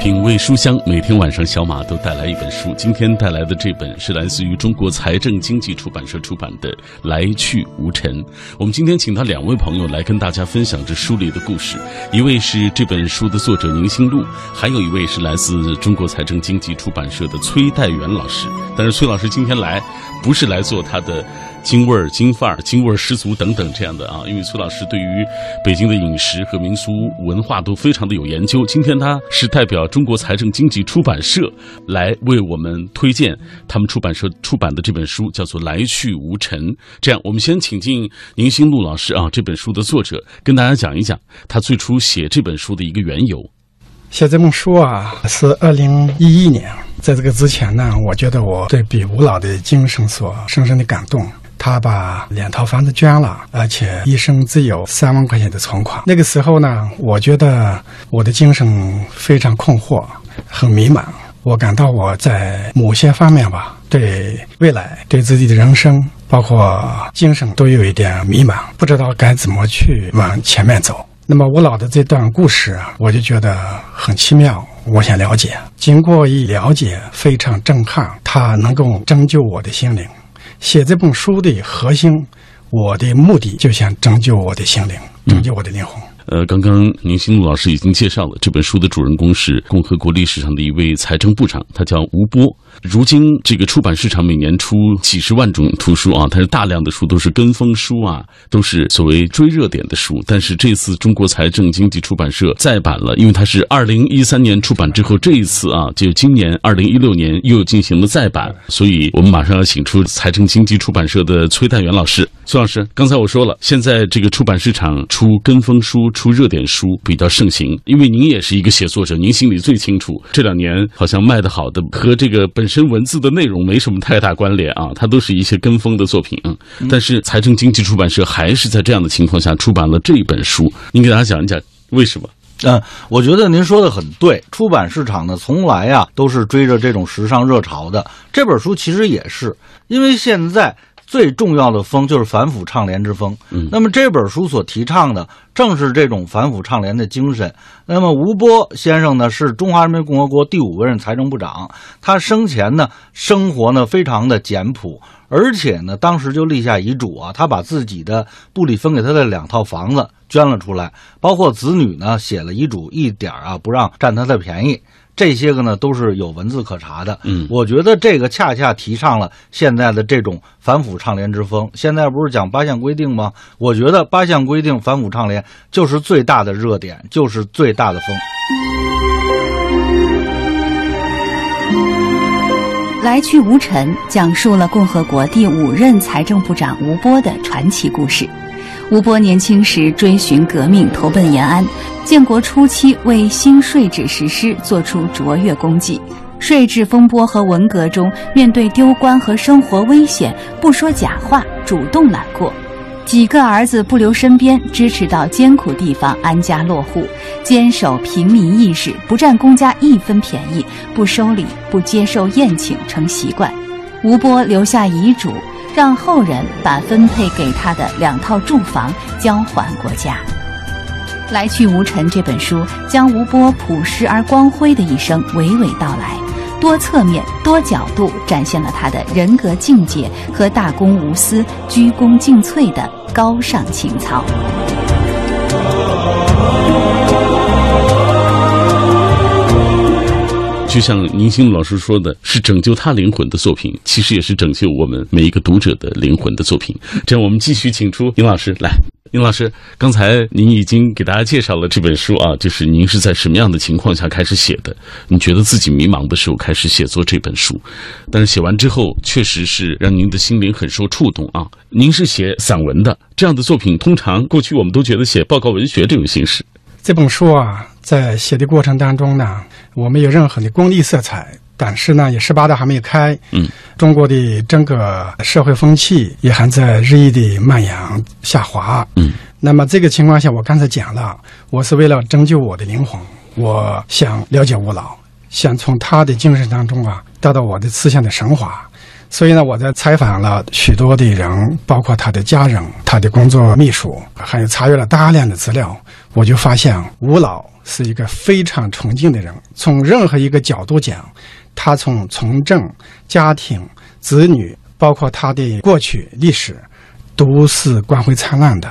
品味书香，每天晚上小马都带来一本书。今天带来的这本是来自于中国财政经济出版社出版的《来去无尘》。我们今天请到两位朋友来跟大家分享这书里的故事，一位是这本书的作者宁新路，还有一位是来自中国财政经济出版社的崔代元老师。但是崔老师今天来不是来做他的。京味儿、京范儿、京味儿十足等等这样的啊，因为崔老师对于北京的饮食和民俗文化都非常的有研究。今天他是代表中国财政经济出版社来为我们推荐他们出版社出版的这本书，叫做《来去无尘》。这样，我们先请进宁新路老师啊，这本书的作者，跟大家讲一讲他最初写这本书的一个缘由。写这本书啊，是二零一一年，在这个之前呢，我觉得我对比吴老的精神所深深的感动。他把两套房子捐了，而且一生只有三万块钱的存款。那个时候呢，我觉得我的精神非常困惑，很迷茫。我感到我在某些方面吧，对未来、对自己的人生，包括精神都有一点迷茫，不知道该怎么去往前面走。那么我老的这段故事啊，我就觉得很奇妙，我想了解。经过一了解，非常震撼，它能够拯救我的心灵。写这本书的核心，我的目的就想拯救我的心灵，拯救我的灵魂。呃，刚刚宁新路老师已经介绍了这本书的主人公是共和国历史上的一位财政部长，他叫吴波。如今这个出版市场每年出几十万种图书啊，但是大量的书都是跟风书啊，都是所谓追热点的书。但是这次中国财政经济出版社再版了，因为它是二零一三年出版之后，这一次啊，就今年二零一六年又进行了再版，所以我们马上要请出财政经济出版社的崔代元老师。崔老师，刚才我说了，现在这个出版市场出跟风书、出热点书比较盛行，因为您也是一个写作者，您心里最清楚。这两年好像卖的好的和这个本身文字的内容没什么太大关联啊，它都是一些跟风的作品。但是财政经济出版社还是在这样的情况下出版了这本书，您给大家讲一讲为什么？嗯，我觉得您说的很对，出版市场呢从来啊都是追着这种时尚热潮的，这本书其实也是，因为现在。最重要的风就是反腐倡廉之风。嗯，那么这本书所提倡的正是这种反腐倡廉的精神。那么吴波先生呢，是中华人民共和国第五任财政部长。他生前呢，生活呢非常的简朴，而且呢，当时就立下遗嘱啊，他把自己的部里分给他的两套房子捐了出来，包括子女呢，写了遗嘱，一点啊不让占他的便宜。这些个呢都是有文字可查的，嗯，我觉得这个恰恰提倡了现在的这种反腐倡廉之风。现在不是讲八项规定吗？我觉得八项规定反腐倡廉就是最大的热点，就是最大的风。来去无尘讲述了共和国第五任财政部长吴波的传奇故事。吴波年轻时追寻革命，投奔延安。建国初期，为新税制实施做出卓越功绩。税制风波和文革中，面对丢官和生活危险，不说假话，主动揽过。几个儿子不留身边，支持到艰苦地方安家落户，坚守平民意识，不占公家一分便宜，不收礼，不接受宴请，成习惯。吴波留下遗嘱。让后人把分配给他的两套住房交还国家。《来去无尘》这本书将吴波朴实而光辉的一生娓娓道来，多侧面、多角度展现了他的人格境界和大公无私、鞠躬尽瘁的高尚情操。就像宁新老师说的，是拯救他灵魂的作品，其实也是拯救我们每一个读者的灵魂的作品。这样，我们继续请出宁老师来。宁老师，刚才您已经给大家介绍了这本书啊，就是您是在什么样的情况下开始写的？你觉得自己迷茫的时候开始写作这本书，但是写完之后，确实是让您的心灵很受触动啊。您是写散文的，这样的作品通常过去我们都觉得写报告文学这种形式。这本书啊，在写的过程当中呢，我没有任何的功利色彩，但是呢，也十八大还没有开。嗯，中国的整个社会风气也还在日益的蔓延下滑。嗯，那么这个情况下，我刚才讲了，我是为了拯救我的灵魂，我想了解吴老，想从他的精神当中啊，得到我的思想的升华。所以呢，我在采访了许多的人，包括他的家人、他的工作秘书，还有查阅了大量的资料，我就发现吴老是一个非常崇敬的人。从任何一个角度讲，他从从政、家庭、子女，包括他的过去历史，都是光辉灿烂的。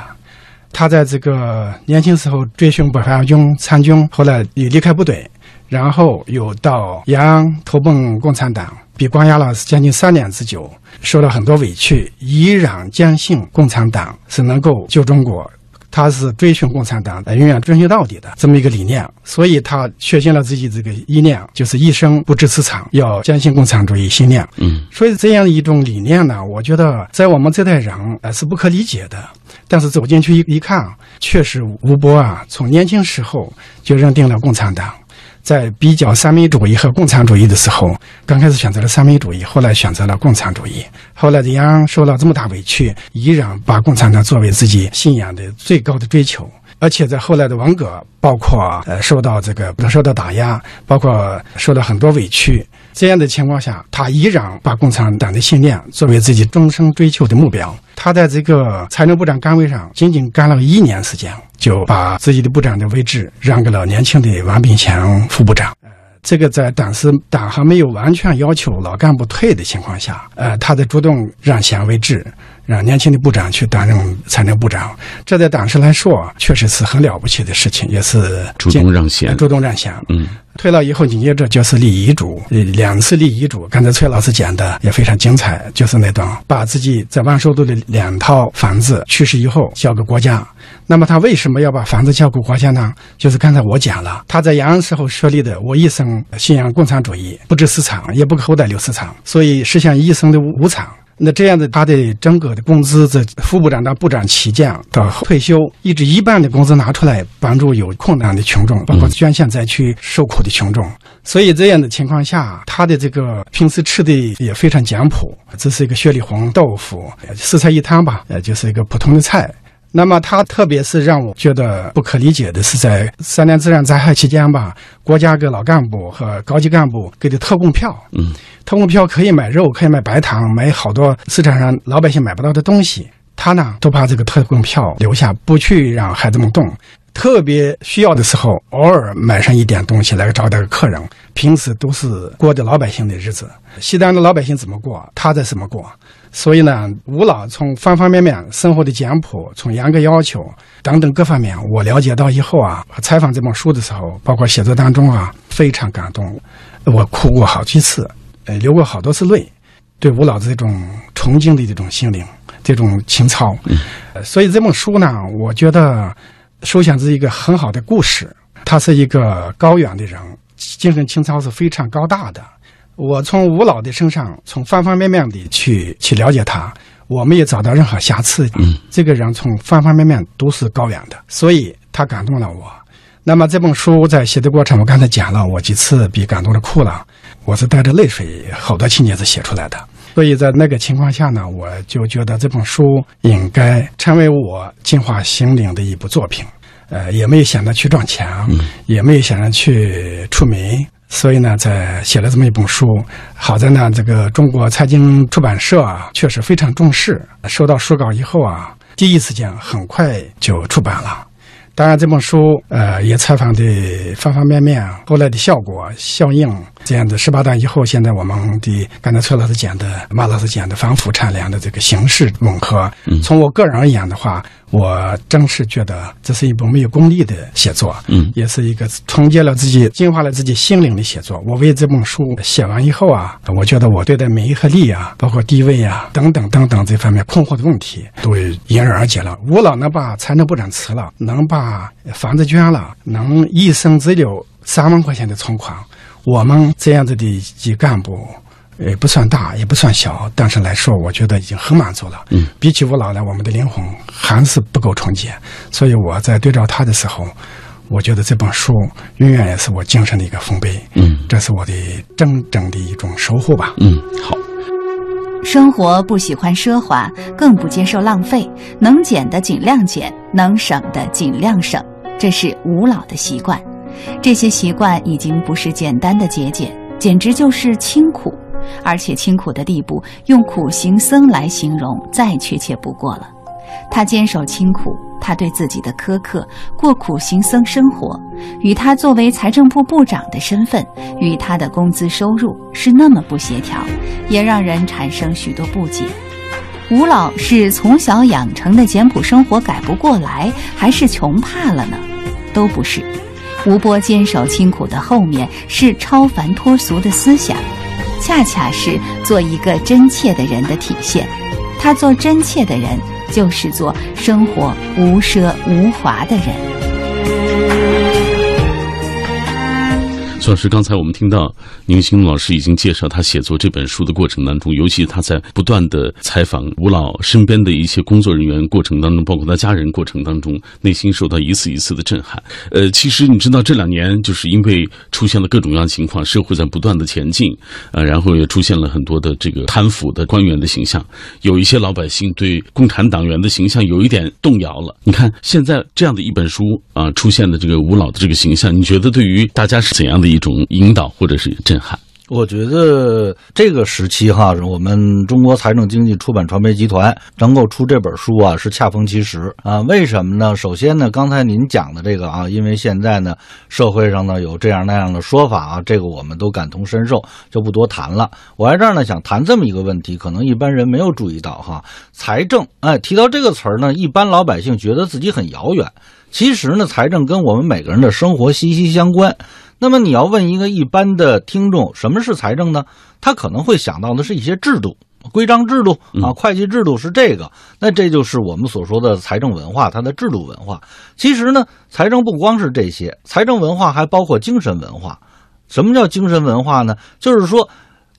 他在这个年轻时候追寻北伐军参军，后来又离开部队，然后又到延安投奔共产党。被关押了将近三年之久，受了很多委屈，依然坚信共产党是能够救中国。他是追寻共产党的，永远追寻到底的这么一个理念，所以他确信了自己这个意念，就是一生不知此场，要坚信共产主义信念。嗯，所以这样一种理念呢，我觉得在我们这代人呃是不可理解的。但是走进去一一看，确实吴波啊，从年轻时候就认定了共产党。在比较三民主义和共产主义的时候，刚开始选择了三民主义，后来选择了共产主义。后来的延安受了这么大委屈，依然把共产党作为自己信仰的最高的追求。而且在后来的文革，包括呃受到这个受到打压，包括受到很多委屈，这样的情况下，他依然把共产党的信念作为自己终生追求的目标。他在这个财政部长岗位上仅仅干了一年时间，就把自己的部长的位置让给了年轻的王炳祥副部长。呃，这个在当时党还没有完全要求老干部退的情况下，呃，他的主动让贤为治。让年轻的部长去担任财政部长，这在当时来说确实是很了不起的事情，也是主动让贤。主动让贤，嗯，退了以后，紧接着就是立遗嘱，两次立遗嘱。刚才崔老师讲的也非常精彩，就是那段把自己在万寿都的两套房子去世以后交给国家。那么他为什么要把房子交给国家呢？就是刚才我讲了，他在延安时候设立的，我一生信仰共产主义，不知市场，也不后代留市场，所以实现一生的无偿。那这样的，他的整个的工资，在副部长到部长期间到退休，一直一半的工资拿出来帮助有困难的群众，包括捐献灾区受苦的群众。所以这样的情况下，他的这个平时吃的也非常简朴，这是一个雪里红豆腐，四菜一汤吧，呃，就是一个普通的菜。那么他特别是让我觉得不可理解的是，在三年自然灾害期间吧，国家给老干部和高级干部给的特供票，嗯，特供票可以买肉，可以买白糖，买好多市场上老百姓买不到的东西。他呢，都把这个特供票留下，不去让孩子们动。特别需要的时候，偶尔买上一点东西来招待个客人。平时都是过的老百姓的日子，西单的老百姓怎么过，他在怎么过。所以呢，吴老从方方面面生活的简朴，从严格要求等等各方面，我了解到以后啊，采访这本书的时候，包括写作当中啊，非常感动，我哭过好几次，呃，流过好多次泪，对吴老这种崇敬的这种心灵，这种情操。所以这本书呢，我觉得首先是一个很好的故事，他是一个高远的人，精神情操是非常高大的。我从吴老的身上，从方方面面的去去了解他，我没有找到任何瑕疵。嗯，这个人从方方面面都是高远的，所以他感动了我。那么这本书在写的过程，我刚才讲了，我几次被感动的哭了，我是带着泪水，好多情节是写出来的。所以在那个情况下呢，我就觉得这本书应该成为我净化心灵的一部作品。呃，也没有想着去赚钱，也没有想着去出名。所以呢，在写了这么一本书，好在呢，这个中国财经出版社啊，确实非常重视。收到书稿以后啊，第一时间很快就出版了。当然，这本书呃也采访的方方面面，后来的效果效应这样的十八大以后，现在我们的刚才崔老师讲的、马老师讲的反腐倡廉的这个形式吻合。从我个人而言的话。我真是觉得这是一部没有功利的写作，嗯，也是一个重建了自己、净化了自己心灵的写作。我为这本书写完以后啊，我觉得我对待名和利啊，包括地位啊等等等等这方面困惑的问题，都迎刃而解了。吴老能把财政部长辞了，能把房子捐了，能一生只留三万块钱的存款，我们这样子的级干部。也不算大，也不算小，但是来说，我觉得已经很满足了。嗯，比起吴老来，我们的灵魂还是不够纯洁。所以我在对照他的时候，我觉得这本书永远也是我精神的一个丰碑。嗯，这是我的真正的一种收获吧。嗯，好。生活不喜欢奢华，更不接受浪费，能减的尽量减，能省的尽量省，这是吴老的习惯。这些习惯已经不是简单的节俭，简直就是清苦。而且清苦的地步，用苦行僧来形容再确切不过了。他坚守清苦，他对自己的苛刻，过苦行僧生活，与他作为财政部部长的身份，与他的工资收入是那么不协调，也让人产生许多不解。吴老是从小养成的简朴生活改不过来，还是穷怕了呢？都不是。吴波坚守清苦的后面是超凡脱俗的思想，恰恰是做一个真切的人的体现。他做真切的人，就是做生活无奢无华的人。孙老师，刚才我们听到宁兴老师已经介绍他写作这本书的过程当中，尤其他在不断的采访吴老身边的一些工作人员过程当中，包括他家人过程当中，内心受到一次一次的震撼。呃，其实你知道这两年就是因为出现了各种各样的情况，社会在不断的前进，呃，然后也出现了很多的这个贪腐的官员的形象，有一些老百姓对共产党员的形象有一点动摇了。你看现在这样的一本书啊出现的这个吴老的这个形象，你觉得对于大家是怎样的？一种引导或者是震撼，我觉得这个时期哈，我们中国财政经济出版传媒集团能够出这本书啊，是恰逢其时啊。为什么呢？首先呢，刚才您讲的这个啊，因为现在呢，社会上呢有这样那样的说法啊，这个我们都感同身受，就不多谈了。我在这儿呢，想谈这么一个问题，可能一般人没有注意到哈，财政哎，提到这个词儿呢，一般老百姓觉得自己很遥远。其实呢，财政跟我们每个人的生活息息相关。那么你要问一个一般的听众什么是财政呢？他可能会想到的是一些制度、规章制度啊，会计制度是这个。那这就是我们所说的财政文化，它的制度文化。其实呢，财政不光是这些，财政文化还包括精神文化。什么叫精神文化呢？就是说。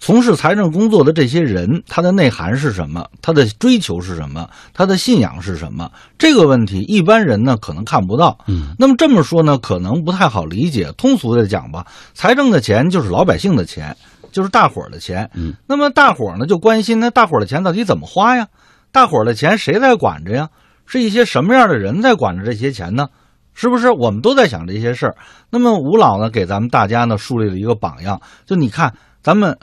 从事财政工作的这些人，他的内涵是什么？他的追求是什么？他的信仰是什么？这个问题一般人呢可能看不到。嗯，那么这么说呢，可能不太好理解。通俗的讲吧，财政的钱就是老百姓的钱，就是大伙儿的钱。嗯，那么大伙儿呢就关心，那大伙儿的钱到底怎么花呀？大伙儿的钱谁在管着呀？是一些什么样的人在管着这些钱呢？是不是我们都在想这些事儿？那么吴老呢给咱们大家呢树立了一个榜样，就你看咱们。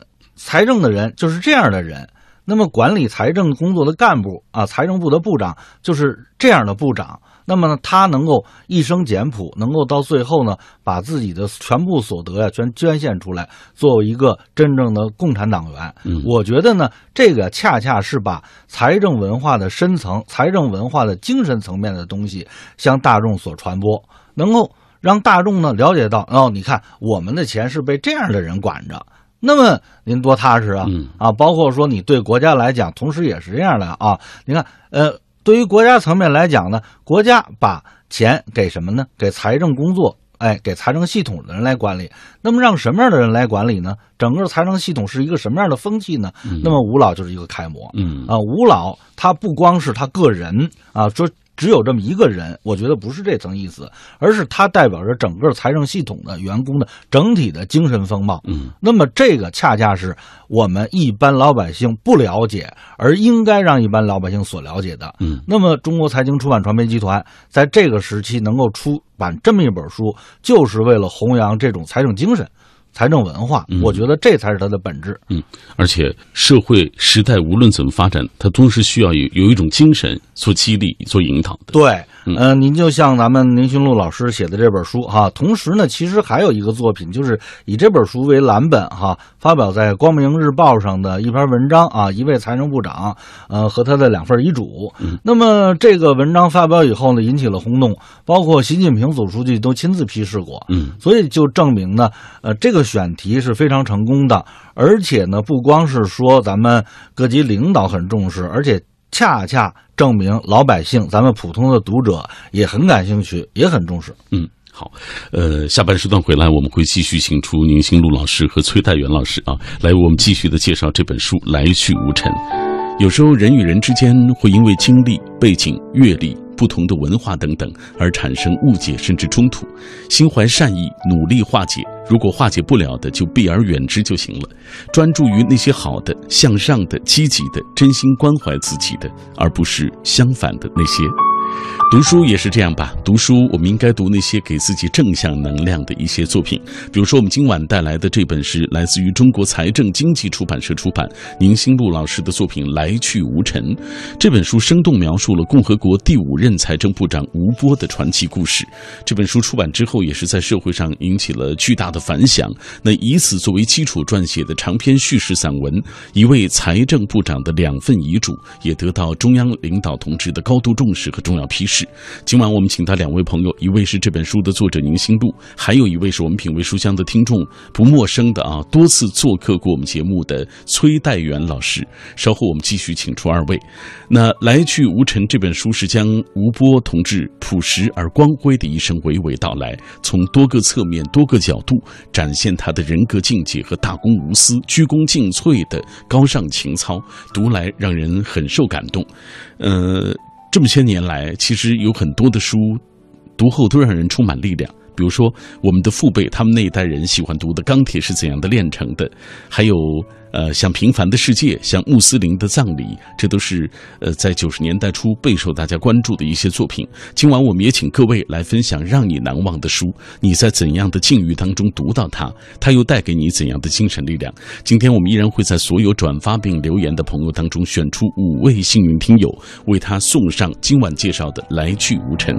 财政的人就是这样的人，那么管理财政工作的干部啊，财政部的部长就是这样的部长。那么呢，他能够一生简朴，能够到最后呢，把自己的全部所得呀全捐献出来，作为一个真正的共产党员。嗯，我觉得呢，这个恰恰是把财政文化的深层、财政文化的精神层面的东西向大众所传播，能够让大众呢了解到哦，你看我们的钱是被这样的人管着。那么您多踏实啊！啊，包括说你对国家来讲，同时也是这样的啊。你看，呃，对于国家层面来讲呢，国家把钱给什么呢？给财政工作，哎，给财政系统的人来管理。那么让什么样的人来管理呢？整个财政系统是一个什么样的风气呢？那么吴老就是一个楷模。嗯啊，吴老他不光是他个人啊，说。只有这么一个人，我觉得不是这层意思，而是它代表着整个财政系统的员工的整体的精神风貌。嗯，那么这个恰恰是我们一般老百姓不了解，而应该让一般老百姓所了解的。嗯，那么中国财经出版传媒集团在这个时期能够出版这么一本书，就是为了弘扬这种财政精神。财政文化，我觉得这才是它的本质。嗯，而且社会时代无论怎么发展，它都是需要有有一种精神做激励、做引导的。对，嗯，您就像咱们宁勋禄老师写的这本书哈，同时呢，其实还有一个作品，就是以这本书为蓝本哈，发表在《光明日报》上的一篇文章啊，一位财政部长，呃，和他的两份遗嘱。嗯，那么这个文章发表以后呢，引起了轰动，包括习近平总书记都亲自批示过。嗯，所以就证明呢，呃，这个。选题是非常成功的，而且呢，不光是说咱们各级领导很重视，而且恰恰证明老百姓、咱们普通的读者也很感兴趣，也很重视。嗯，好，呃，下半时段回来，我们会继续请出宁新路老师和崔代元老师啊，来为我们继续的介绍这本书《来去无尘》。有时候人与人之间会因为经历、背景、阅历。不同的文化等等而产生误解甚至冲突，心怀善意，努力化解。如果化解不了的，就避而远之就行了。专注于那些好的、向上的、积极的、真心关怀自己的，而不是相反的那些。读书也是这样吧？读书，我们应该读那些给自己正向能量的一些作品。比如说，我们今晚带来的这本是来自于中国财政经济出版社出版，宁新路老师的作品《来去无尘》。这本书生动描述了共和国第五任财政部长吴波的传奇故事。这本书出版之后，也是在社会上引起了巨大的反响。那以此作为基础撰写的长篇叙事散文《一位财政部长的两份遗嘱》，也得到中央领导同志的高度重视和重要批示。今晚我们请到两位朋友，一位是这本书的作者宁新路，还有一位是我们品味书香的听众不陌生的啊，多次做客过我们节目的崔代元老师。稍后我们继续请出二位。那《来去无尘》这本书是将吴波同志朴实而光辉的一生娓娓道来，从多个侧面、多个角度展现他的人格境界和大公无私、鞠躬尽瘁的高尚情操，读来让人很受感动。呃。这么些年来，其实有很多的书，读后都让人充满力量。比如说，我们的父辈他们那一代人喜欢读的《钢铁是怎样的炼成的》，还有。呃，像《平凡的世界》，像穆斯林的葬礼，这都是呃在九十年代初备受大家关注的一些作品。今晚我们也请各位来分享让你难忘的书，你在怎样的境遇当中读到它，它又带给你怎样的精神力量？今天我们依然会在所有转发并留言的朋友当中选出五位幸运听友，为他送上今晚介绍的《来去无尘》。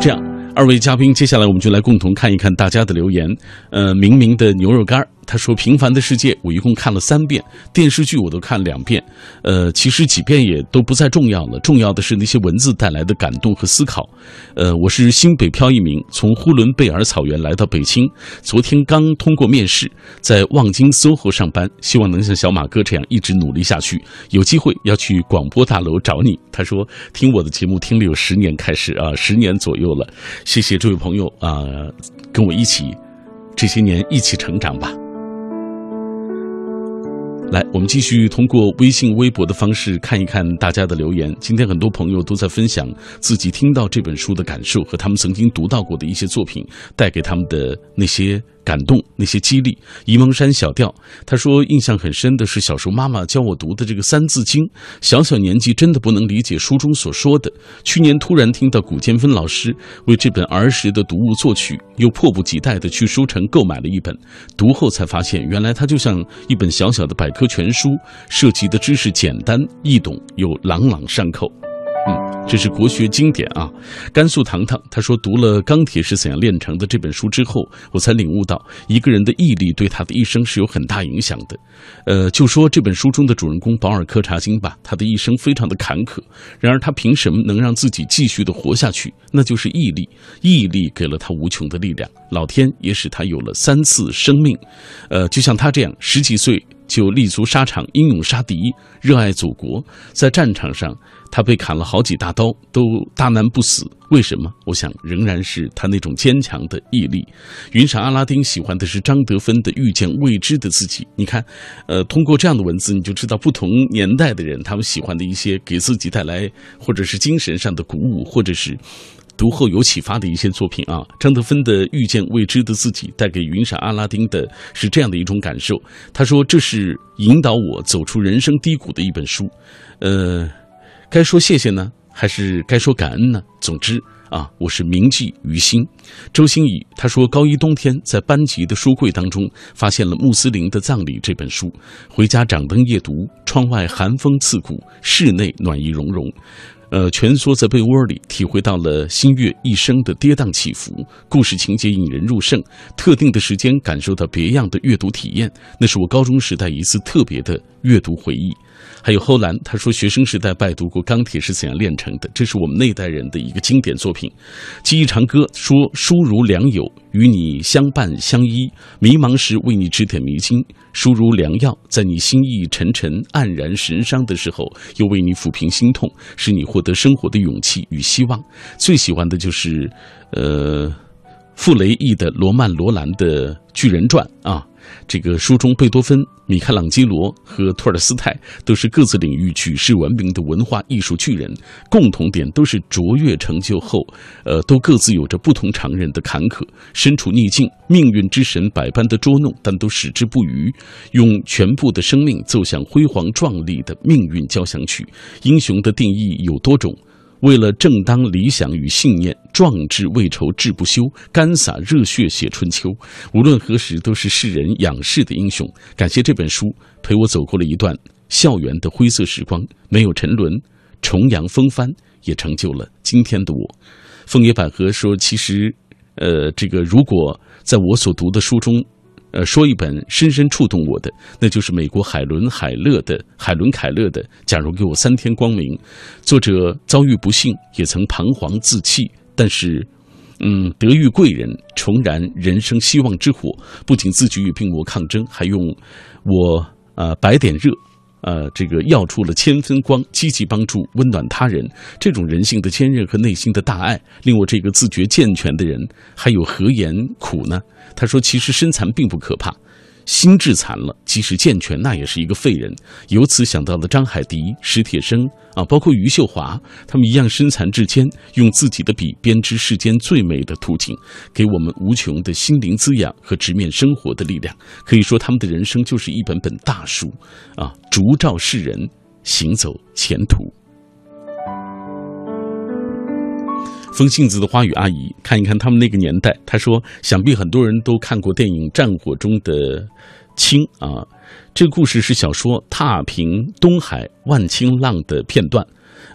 这样，二位嘉宾，接下来我们就来共同看一看大家的留言。呃，明明的牛肉干儿。他说：“平凡的世界，我一共看了三遍电视剧，我都看两遍。呃，其实几遍也都不再重要了，重要的是那些文字带来的感动和思考。呃，我是新北漂一名，从呼伦贝尔草原来到北京，昨天刚通过面试，在望京 SOHO 上班，希望能像小马哥这样一直努力下去。有机会要去广播大楼找你。”他说：“听我的节目听了有十年开始啊，十年左右了。谢谢这位朋友啊，跟我一起这些年一起成长吧。”来，我们继续通过微信、微博的方式看一看大家的留言。今天很多朋友都在分享自己听到这本书的感受和他们曾经读到过的一些作品带给他们的那些。感动那些激励，沂蒙山小调。他说，印象很深的是小时候妈妈教我读的这个《三字经》，小小年纪真的不能理解书中所说的。去年突然听到古建芬老师为这本儿时的读物作曲，又迫不及待的去书城购买了一本。读后才发现，原来它就像一本小小的百科全书，涉及的知识简单易懂又朗朗上口。这是国学经典啊。甘肃糖糖他说，读了《钢铁是怎样炼成的》这本书之后，我才领悟到，一个人的毅力对他的一生是有很大影响的。呃，就说这本书中的主人公保尔柯察金吧，他的一生非常的坎坷，然而他凭什么能让自己继续的活下去？那就是毅力，毅力给了他无穷的力量，老天也使他有了三次生命。呃，就像他这样，十几岁就立足沙场，英勇杀敌，热爱祖国，在战场上。他被砍了好几大刀，都大难不死。为什么？我想，仍然是他那种坚强的毅力。云闪阿拉丁喜欢的是张德芬的《遇见未知的自己》。你看，呃，通过这样的文字，你就知道不同年代的人他们喜欢的一些给自己带来或者是精神上的鼓舞，或者是读后有启发的一些作品啊。张德芬的《遇见未知的自己》带给云闪阿拉丁的是这样的一种感受。他说：“这是引导我走出人生低谷的一本书。”呃。该说谢谢呢，还是该说感恩呢？总之啊，我是铭记于心。周星宇他说，高一冬天在班级的书柜当中发现了《穆斯林的葬礼》这本书，回家掌灯夜读，窗外寒风刺骨，室内暖意融融。呃，蜷缩在被窝里，体会到了新月一生的跌宕起伏，故事情节引人入胜。特定的时间感受到别样的阅读体验，那是我高中时代一次特别的阅读回忆。还有后兰，他说学生时代拜读过《钢铁是怎样炼成的》，这是我们那代人的一个经典作品。记忆长歌说书如良友，与你相伴相依，迷茫时为你指点迷津；书如良药，在你心意沉沉、黯然神伤的时候，又为你抚平心痛，使你获得生活的勇气与希望。最喜欢的就是，呃，傅雷译的罗曼·罗兰的《巨人传》啊。这个书中，贝多芬、米开朗基罗和托尔斯泰都是各自领域举世闻名的文化艺术巨人，共同点都是卓越成就后，呃，都各自有着不同常人的坎坷，身处逆境，命运之神百般的捉弄，但都矢志不渝，用全部的生命奏响辉煌壮丽的命运交响曲。英雄的定义有多种。为了正当理想与信念，壮志未酬志不休，干洒热血写春秋。无论何时，都是世人仰视的英雄。感谢这本书陪我走过了一段校园的灰色时光，没有沉沦，重扬风帆，也成就了今天的我。枫叶百合说：“其实，呃，这个如果在我所读的书中。”呃，说一本深深触动我的，那就是美国海伦·海勒的海伦·凯勒的《假如给我三天光明》。作者遭遇不幸，也曾彷徨自弃，但是，嗯，得遇贵人，重燃人生希望之火。不仅自己与病魔抗争，还用我呃白点热。呃，这个耀出了千分光，积极帮助、温暖他人，这种人性的坚韧和内心的大爱，令我这个自觉健全的人还有何言苦呢？他说：“其实身残并不可怕。”心智残了，即使健全，那也是一个废人。由此想到了张海迪、史铁生啊，包括余秀华，他们一样身残志坚，用自己的笔编织世间最美的图景，给我们无穷的心灵滋养和直面生活的力量。可以说，他们的人生就是一本本大书啊，烛照世人，行走前途。风信子的花语阿姨，看一看他们那个年代。她说：“想必很多人都看过电影《战火中的青》啊，这个故事是小说《踏平东海万顷浪》的片段。”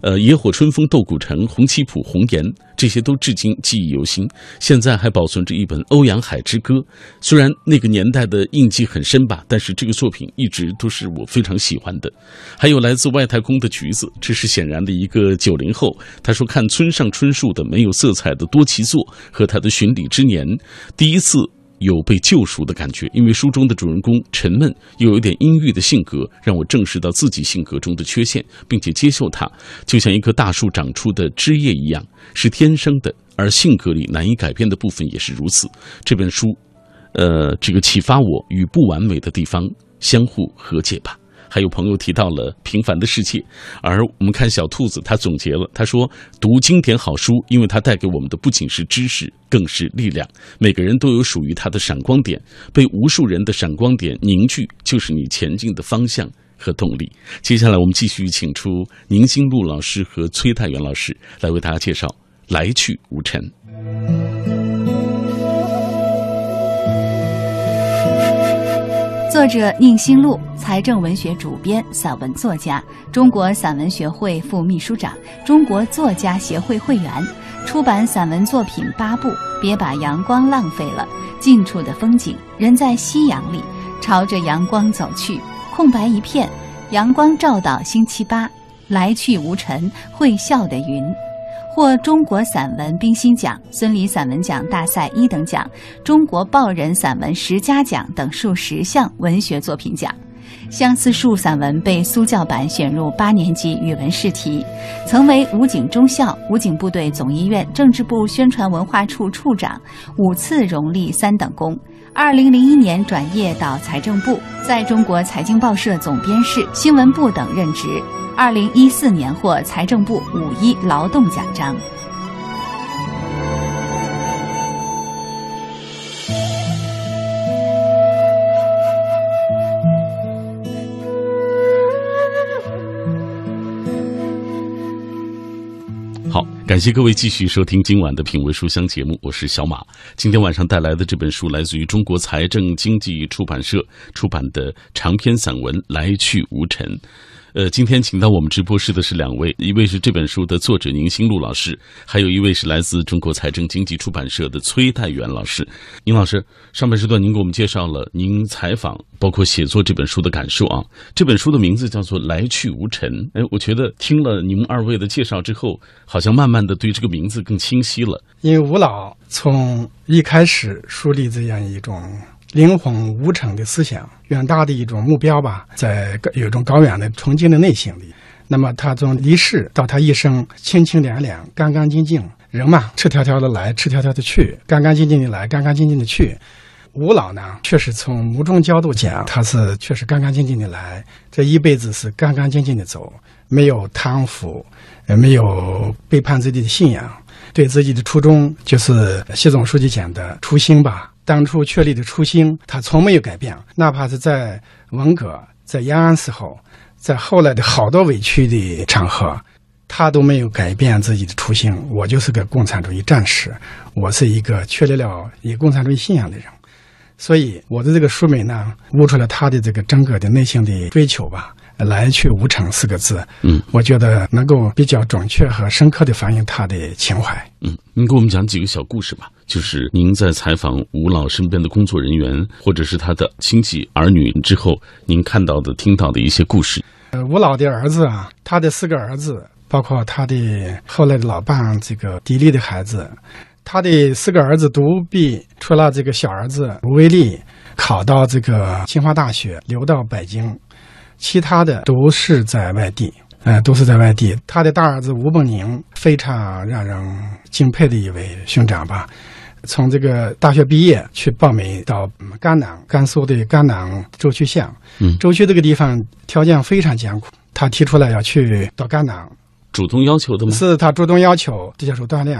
呃，野火春风、斗古城、红旗谱、红颜，这些都至今记忆犹新。现在还保存着一本《欧阳海之歌》，虽然那个年代的印记很深吧，但是这个作品一直都是我非常喜欢的。还有来自外太空的橘子，这是显然的一个九零后。他说看村上春树的没有色彩的多奇作和他的巡礼之年，第一次。有被救赎的感觉，因为书中的主人公沉闷又有点阴郁的性格，让我正视到自己性格中的缺陷，并且接受它，就像一棵大树长出的枝叶一样，是天生的，而性格里难以改变的部分也是如此。这本书，呃，这个启发我与不完美的地方相互和解吧。还有朋友提到了《平凡的世界》，而我们看小兔子，他总结了，他说：“读经典好书，因为它带给我们的不仅是知识，更是力量。每个人都有属于他的闪光点，被无数人的闪光点凝聚，就是你前进的方向和动力。”接下来，我们继续请出宁新路老师和崔太元老师来为大家介绍《来去无尘》。作者宁新路，财政文学主编、散文作家，中国散文学会副秘书长，中国作家协会会员，出版散文作品八部。别把阳光浪费了，近处的风景，人在夕阳里，朝着阳光走去，空白一片，阳光照到星期八，来去无尘，会笑的云。获中国散文冰心奖、孙犁散文奖大赛一等奖、中国报人散文十佳奖等数十项文学作品奖。相思树散文被苏教版选入八年级语文试题，曾为武警中校、武警部队总医院政治部宣传文化处处长，五次荣立三等功。二零零一年转业到财政部，在中国财经报社总编室、新闻部等任职。二零一四年获财政部五一劳动奖章。感谢各位继续收听今晚的品味书香节目，我是小马。今天晚上带来的这本书来自于中国财政经济出版社出版的长篇散文《来去无尘》。呃，今天请到我们直播室的是两位，一位是这本书的作者宁新路老师，还有一位是来自中国财政经济出版社的崔代元老师。宁老师，上半时段您给我们介绍了您采访包括写作这本书的感受啊。这本书的名字叫做《来去无尘》。哎，我觉得听了你们二位的介绍之后，好像慢慢的对这个名字更清晰了。因为吴老从一开始树立这样一种。灵魂无尘的思想，远大的一种目标吧，在有一种高远的崇敬的内心里。那么他从离世到他一生清清凉凉、干干净净，人嘛，赤条条的来，赤条条的去，干干净净的来，干干净净的去。吴老呢，确实从某种角度讲，他是确实干干净净的来，这一辈子是干干净净的走，没有贪腐，也，没有背叛自己的信仰，对自己的初衷就是习总书记讲的初心吧。当初确立的初心，他从没有改变。哪怕是在文革、在延安时候，在后来的好多委屈的场合，他都没有改变自己的初心。我就是个共产主义战士，我是一个确立了以共产主义信仰的人。所以我的这个书名呢，悟出了他的这个整个的内心的追求吧。来去无常四个字，嗯，我觉得能够比较准确和深刻的反映他的情怀。嗯，你给我们讲几个小故事吧，就是您在采访吴老身边的工作人员，或者是他的亲戚儿女之后，您看到的、听到的一些故事。呃，吴老的儿子啊，他的四个儿子，包括他的后来的老伴这个迪丽的孩子，他的四个儿子独臂，除了这个小儿子吴威利考到这个清华大学，留到北京。其他的都是在外地，呃，都是在外地。他的大儿子吴本宁非常让人敬佩的一位兄长吧。从这个大学毕业去报名到甘南，甘肃的甘南舟曲县。嗯，舟曲这个地方条件非常艰苦，他提出来要去到甘南，主动要求的吗？是他主动要求接受锻炼。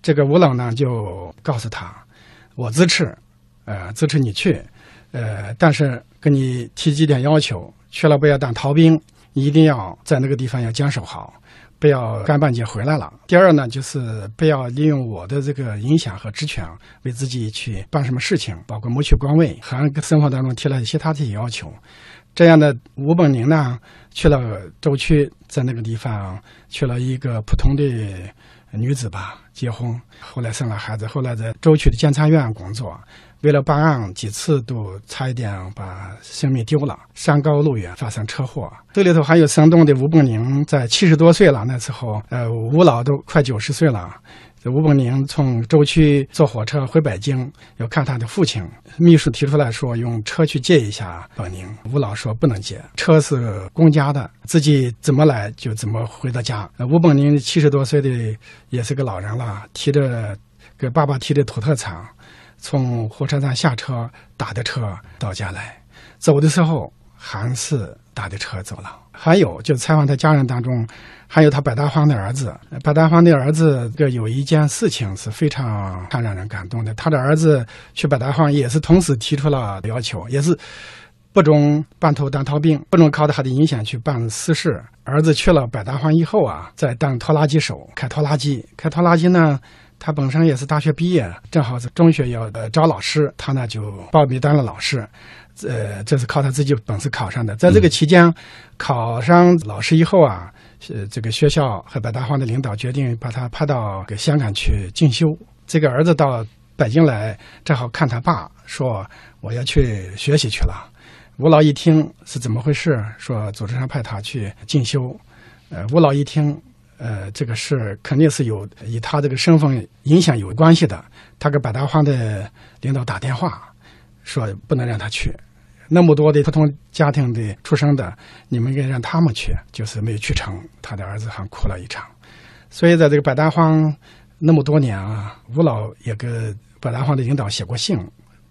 这个吴老呢就告诉他，我支持，呃，支持你去，呃，但是跟你提几点要求。去了不要当逃兵，一定要在那个地方要坚守好，不要干半截回来了。第二呢，就是不要利用我的这个影响和职权为自己去办什么事情，包括谋取官位，还生活当中提了其他的要求。这样的吴本宁呢，去了舟曲，在那个地方去了一个普通的女子吧，结婚，后来生了孩子，后来在舟曲的监察院工作。为了办案，几次都差一点把性命丢了。山高路远，发生车祸。这里头还有生动的吴本宁，在七十多岁了那时候，呃，吴老都快九十岁了。吴本宁从舟曲坐火车回北京，要看他的父亲。秘书提出来说，用车去接一下本宁。吴老说不能接，车是公家的，自己怎么来就怎么回到家。吴本宁七十多岁的也是个老人了，提着给爸爸提的土特产。从火车站下车，打的车到家来，走的时候还是打的车走了。还有就采访他家人当中，还有他白大荒的儿子。白大荒的儿子，这有一件事情是非常让人感动的。他的儿子去白大荒也是同时提出了要求，也是不准半途当逃兵，不准靠他的影响去办私事。儿子去了白大荒以后啊，在当拖拉机手，开拖拉机，开拖拉机呢。他本身也是大学毕业，正好是中学要呃招老师，他呢就报名当了老师，呃，这是靠他自己本事考上的。在这个期间，考上老师以后啊，呃，这个学校和北大荒的领导决定把他派到给香港去进修。这个儿子到北京来，正好看他爸，说我要去学习去了。吴老一听是怎么回事，说组织上派他去进修。呃，吴老一听。呃，这个事肯定是有与他这个身份影响有关系的。他给百大荒的领导打电话，说不能让他去。那么多的普通家庭的出生的，你们应该让他们去，就是没有去成。他的儿子还哭了一场。所以在这个百大荒那么多年啊，吴老也给百大荒的领导写过信，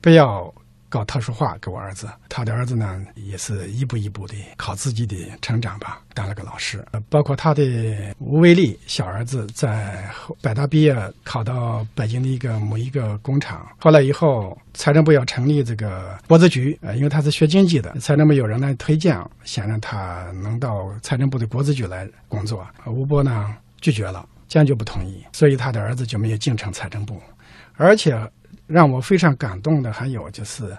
不要。搞特殊化给我儿子，他的儿子呢也是一步一步的靠自己的成长吧，当了个老师。包括他的吴威利小儿子在北大毕业，考到北京的一个某一个工厂。后来以后，财政部要成立这个国资局，因为他是学经济的，财政部有人来推荐，想让他能到财政部的国资局来工作。吴波呢拒绝了，坚决不同意，所以他的儿子就没有进城财政部，而且。让我非常感动的还有就是，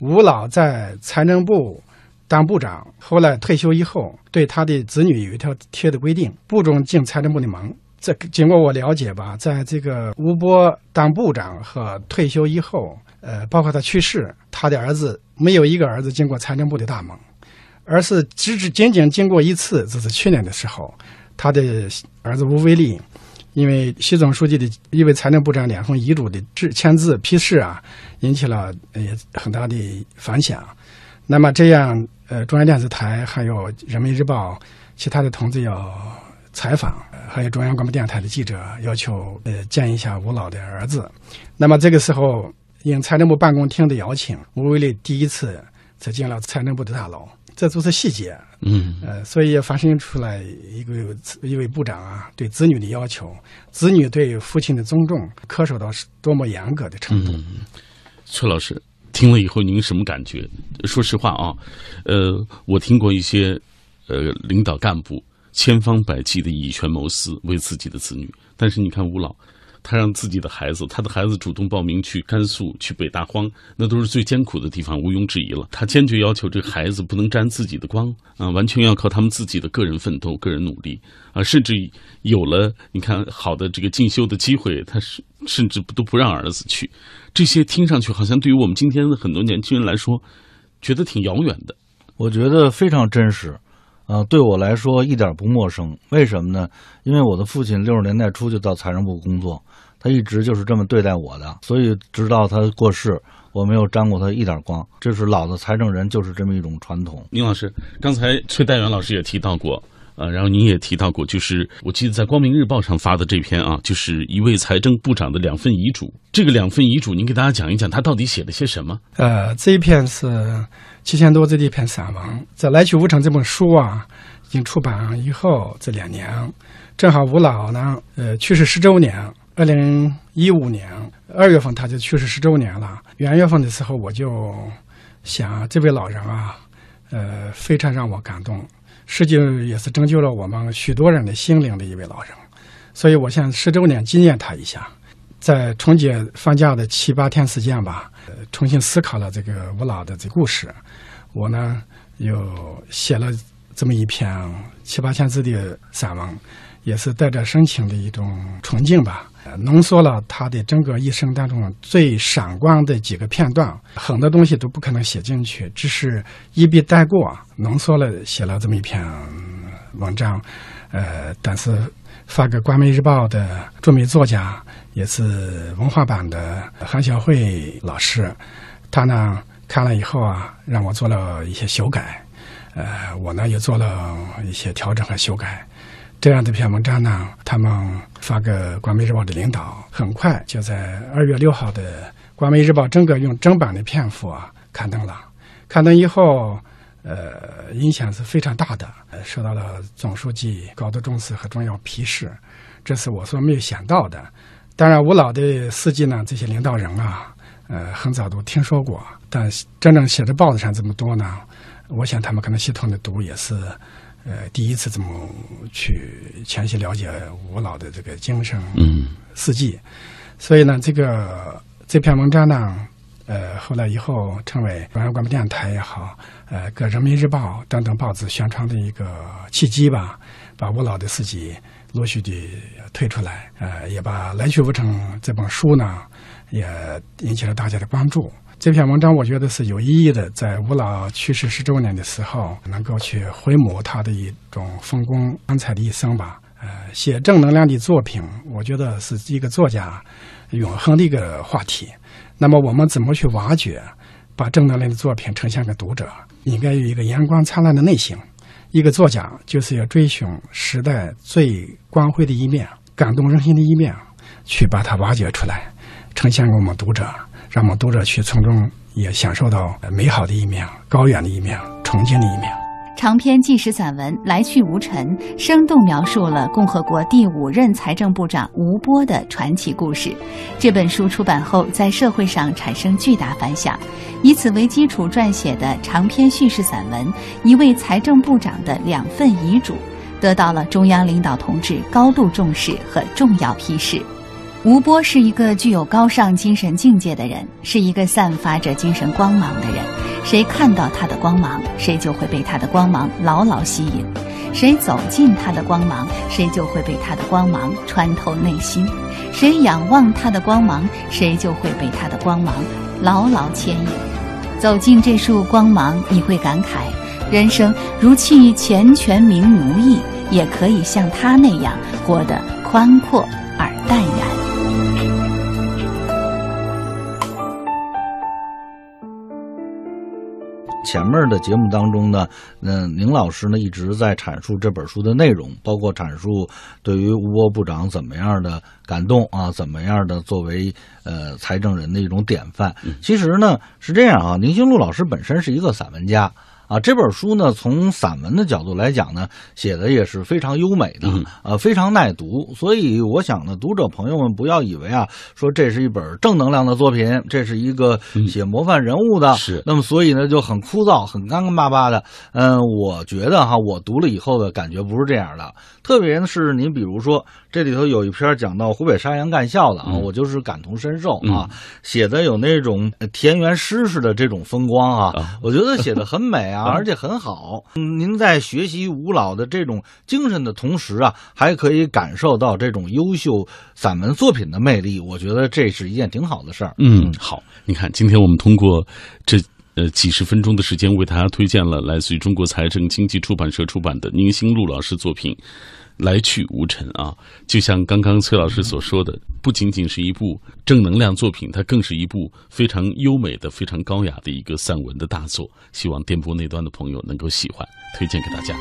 吴老在财政部当部长，后来退休以后，对他的子女有一条贴的规定，不准进财政部的门。这经过我了解吧，在这个吴波当部长和退休以后，呃，包括他去世，他的儿子没有一个儿子进过财政部的大门，而是只只仅仅经过一次，这是去年的时候，他的儿子吴威利。因为习总书记的一位财政部长两份遗嘱的制签字批示啊，引起了呃很大的反响。那么这样，呃，中央电视台还有人民日报其他的同志要采访，还有中央广播电台的记者要求呃见一下吴老的儿子。那么这个时候，应财政部办公厅的邀请，吴伟立第一次走进了财政部的大楼。这都是细节，嗯，呃，所以也发生出来一个一位部长啊，对子女的要求，子女对父亲的尊重，恪守到是多么严格的程度。崔老师听了以后，您什么感觉？说实话啊，呃，我听过一些呃领导干部千方百计的以权谋私，为自己的子女。但是你看吴老。他让自己的孩子，他的孩子主动报名去甘肃、去北大荒，那都是最艰苦的地方，毋庸置疑了。他坚决要求这个孩子不能沾自己的光啊，完全要靠他们自己的个人奋斗、个人努力啊，甚至有了你看好的这个进修的机会，他是甚至都不让儿子去。这些听上去好像对于我们今天的很多年轻人来说，觉得挺遥远的。我觉得非常真实。啊，对我来说一点不陌生。为什么呢？因为我的父亲六十年代初就到财政部工作，他一直就是这么对待我的。所以直到他过世，我没有沾过他一点光。这是老的财政人就是这么一种传统。宁老师，刚才崔代元老师也提到过，呃，然后您也提到过，就是我记得在《光明日报》上发的这篇啊，就是一位财政部长的两份遗嘱。这个两份遗嘱，您给大家讲一讲，他到底写了些什么？呃，这一篇是。七千多字的一篇散文，在《来去无常》这本书啊，已经出版以后这两年，正好吴老呢，呃，去世十周年。二零一五年二月份他就去世十周年了。元月份的时候，我就想这位老人啊，呃，非常让我感动，实际也是拯救了我们许多人的心灵的一位老人。所以我想十周年纪念他一下，在春节放假的七八天时间吧，重新思考了这个吴老的这故事。我呢又写了这么一篇七八千字的散文，也是带着深情的一种崇敬吧，浓缩了他的整个一生当中最闪光的几个片段，很多东西都不可能写进去，只是一笔带过，浓缩了写了这么一篇文章。呃，但是发给《关媒日报》的著名作家，也是文化版的韩小慧老师，他呢。看了以后啊，让我做了一些修改，呃，我呢也做了一些调整和修改。这样的篇文章呢，他们发给《光明日报》的领导，很快就在二月六号的《光明日报》整个用正版的篇幅啊刊登了。刊登以后，呃，影响是非常大的，受到了总书记高度重视和重要批示，这是我所没有想到的。当然，吴老的司机呢，这些领导人啊。呃，很早都听说过，但真正写在报纸上这么多呢，我想他们可能系统的读也是，呃，第一次这么去详细了解吴老的这个精神事迹，所以呢，这个这篇文章呢，呃，后来以后成为中央广播电台也好，呃，各人民日报等等报纸宣传的一个契机吧，把吴老的事迹陆续的推出来，呃，也把《来去无成》这本书呢。也引起了大家的关注。这篇文章我觉得是有意义的，在吴老去世十周年的时候，能够去回眸他的一种风光光彩的一生吧。呃，写正能量的作品，我觉得是一个作家永恒的一个话题。那么，我们怎么去挖掘，把正能量的作品呈现给读者？应该有一个阳光灿烂的内心。一个作家就是要追寻时代最光辉的一面，感动人心的一面，去把它挖掘出来。呈现给我们读者，让我们读者去从中也享受到美好的一面、高远的一面、崇敬的一面。长篇纪实散文《来去无尘》生动描述了共和国第五任财政部长吴波的传奇故事。这本书出版后，在社会上产生巨大反响。以此为基础撰写的长篇叙事散文《一位财政部长的两份遗嘱》，得到了中央领导同志高度重视和重要批示。吴波是一个具有高尚精神境界的人，是一个散发着精神光芒的人。谁看到他的光芒，谁就会被他的光芒牢牢吸引；谁走进他的光芒，谁就会被他的光芒穿透内心；谁仰望他的光芒，谁就会被他的光芒牢牢牵引。走进这束光芒，你会感慨：人生如弃钱权名奴役，也可以像他那样活得宽阔前面的节目当中呢，嗯，宁老师呢一直在阐述这本书的内容，包括阐述对于吴波部长怎么样的感动啊，怎么样的作为呃财政人的一种典范。其实呢是这样啊，宁兴路老师本身是一个散文家啊。这本书呢，从散文的角度来讲呢，写的也是非常优美的，呃，非常耐读。所以我想呢，读者朋友们不要以为啊，说这是一本正能量的作品，这是一个写模范人物的，是那么所以呢就很枯燥、很干干巴巴的。嗯，我觉得哈，我读了以后的感觉不是这样的。特别是您比如说，这里头有一篇讲到湖北沙洋干校的啊，我就是感同身受啊，写的有那种田园诗似的这种风光啊，我觉得写的很美啊，而且很好。您在学习吴老的这种精神的同时啊，还可以感受到这种优秀散文作品的魅力，我觉得这是一件挺好的事儿。嗯，好，你看，今天我们通过这。呃，几十分钟的时间为大家推荐了来自于中国财政经济出版社出版的宁兴路老师作品《来去无尘》啊。就像刚刚崔老师所说的，不仅仅是一部正能量作品，它更是一部非常优美的、非常高雅的一个散文的大作。希望电波那端的朋友能够喜欢，推荐给大家。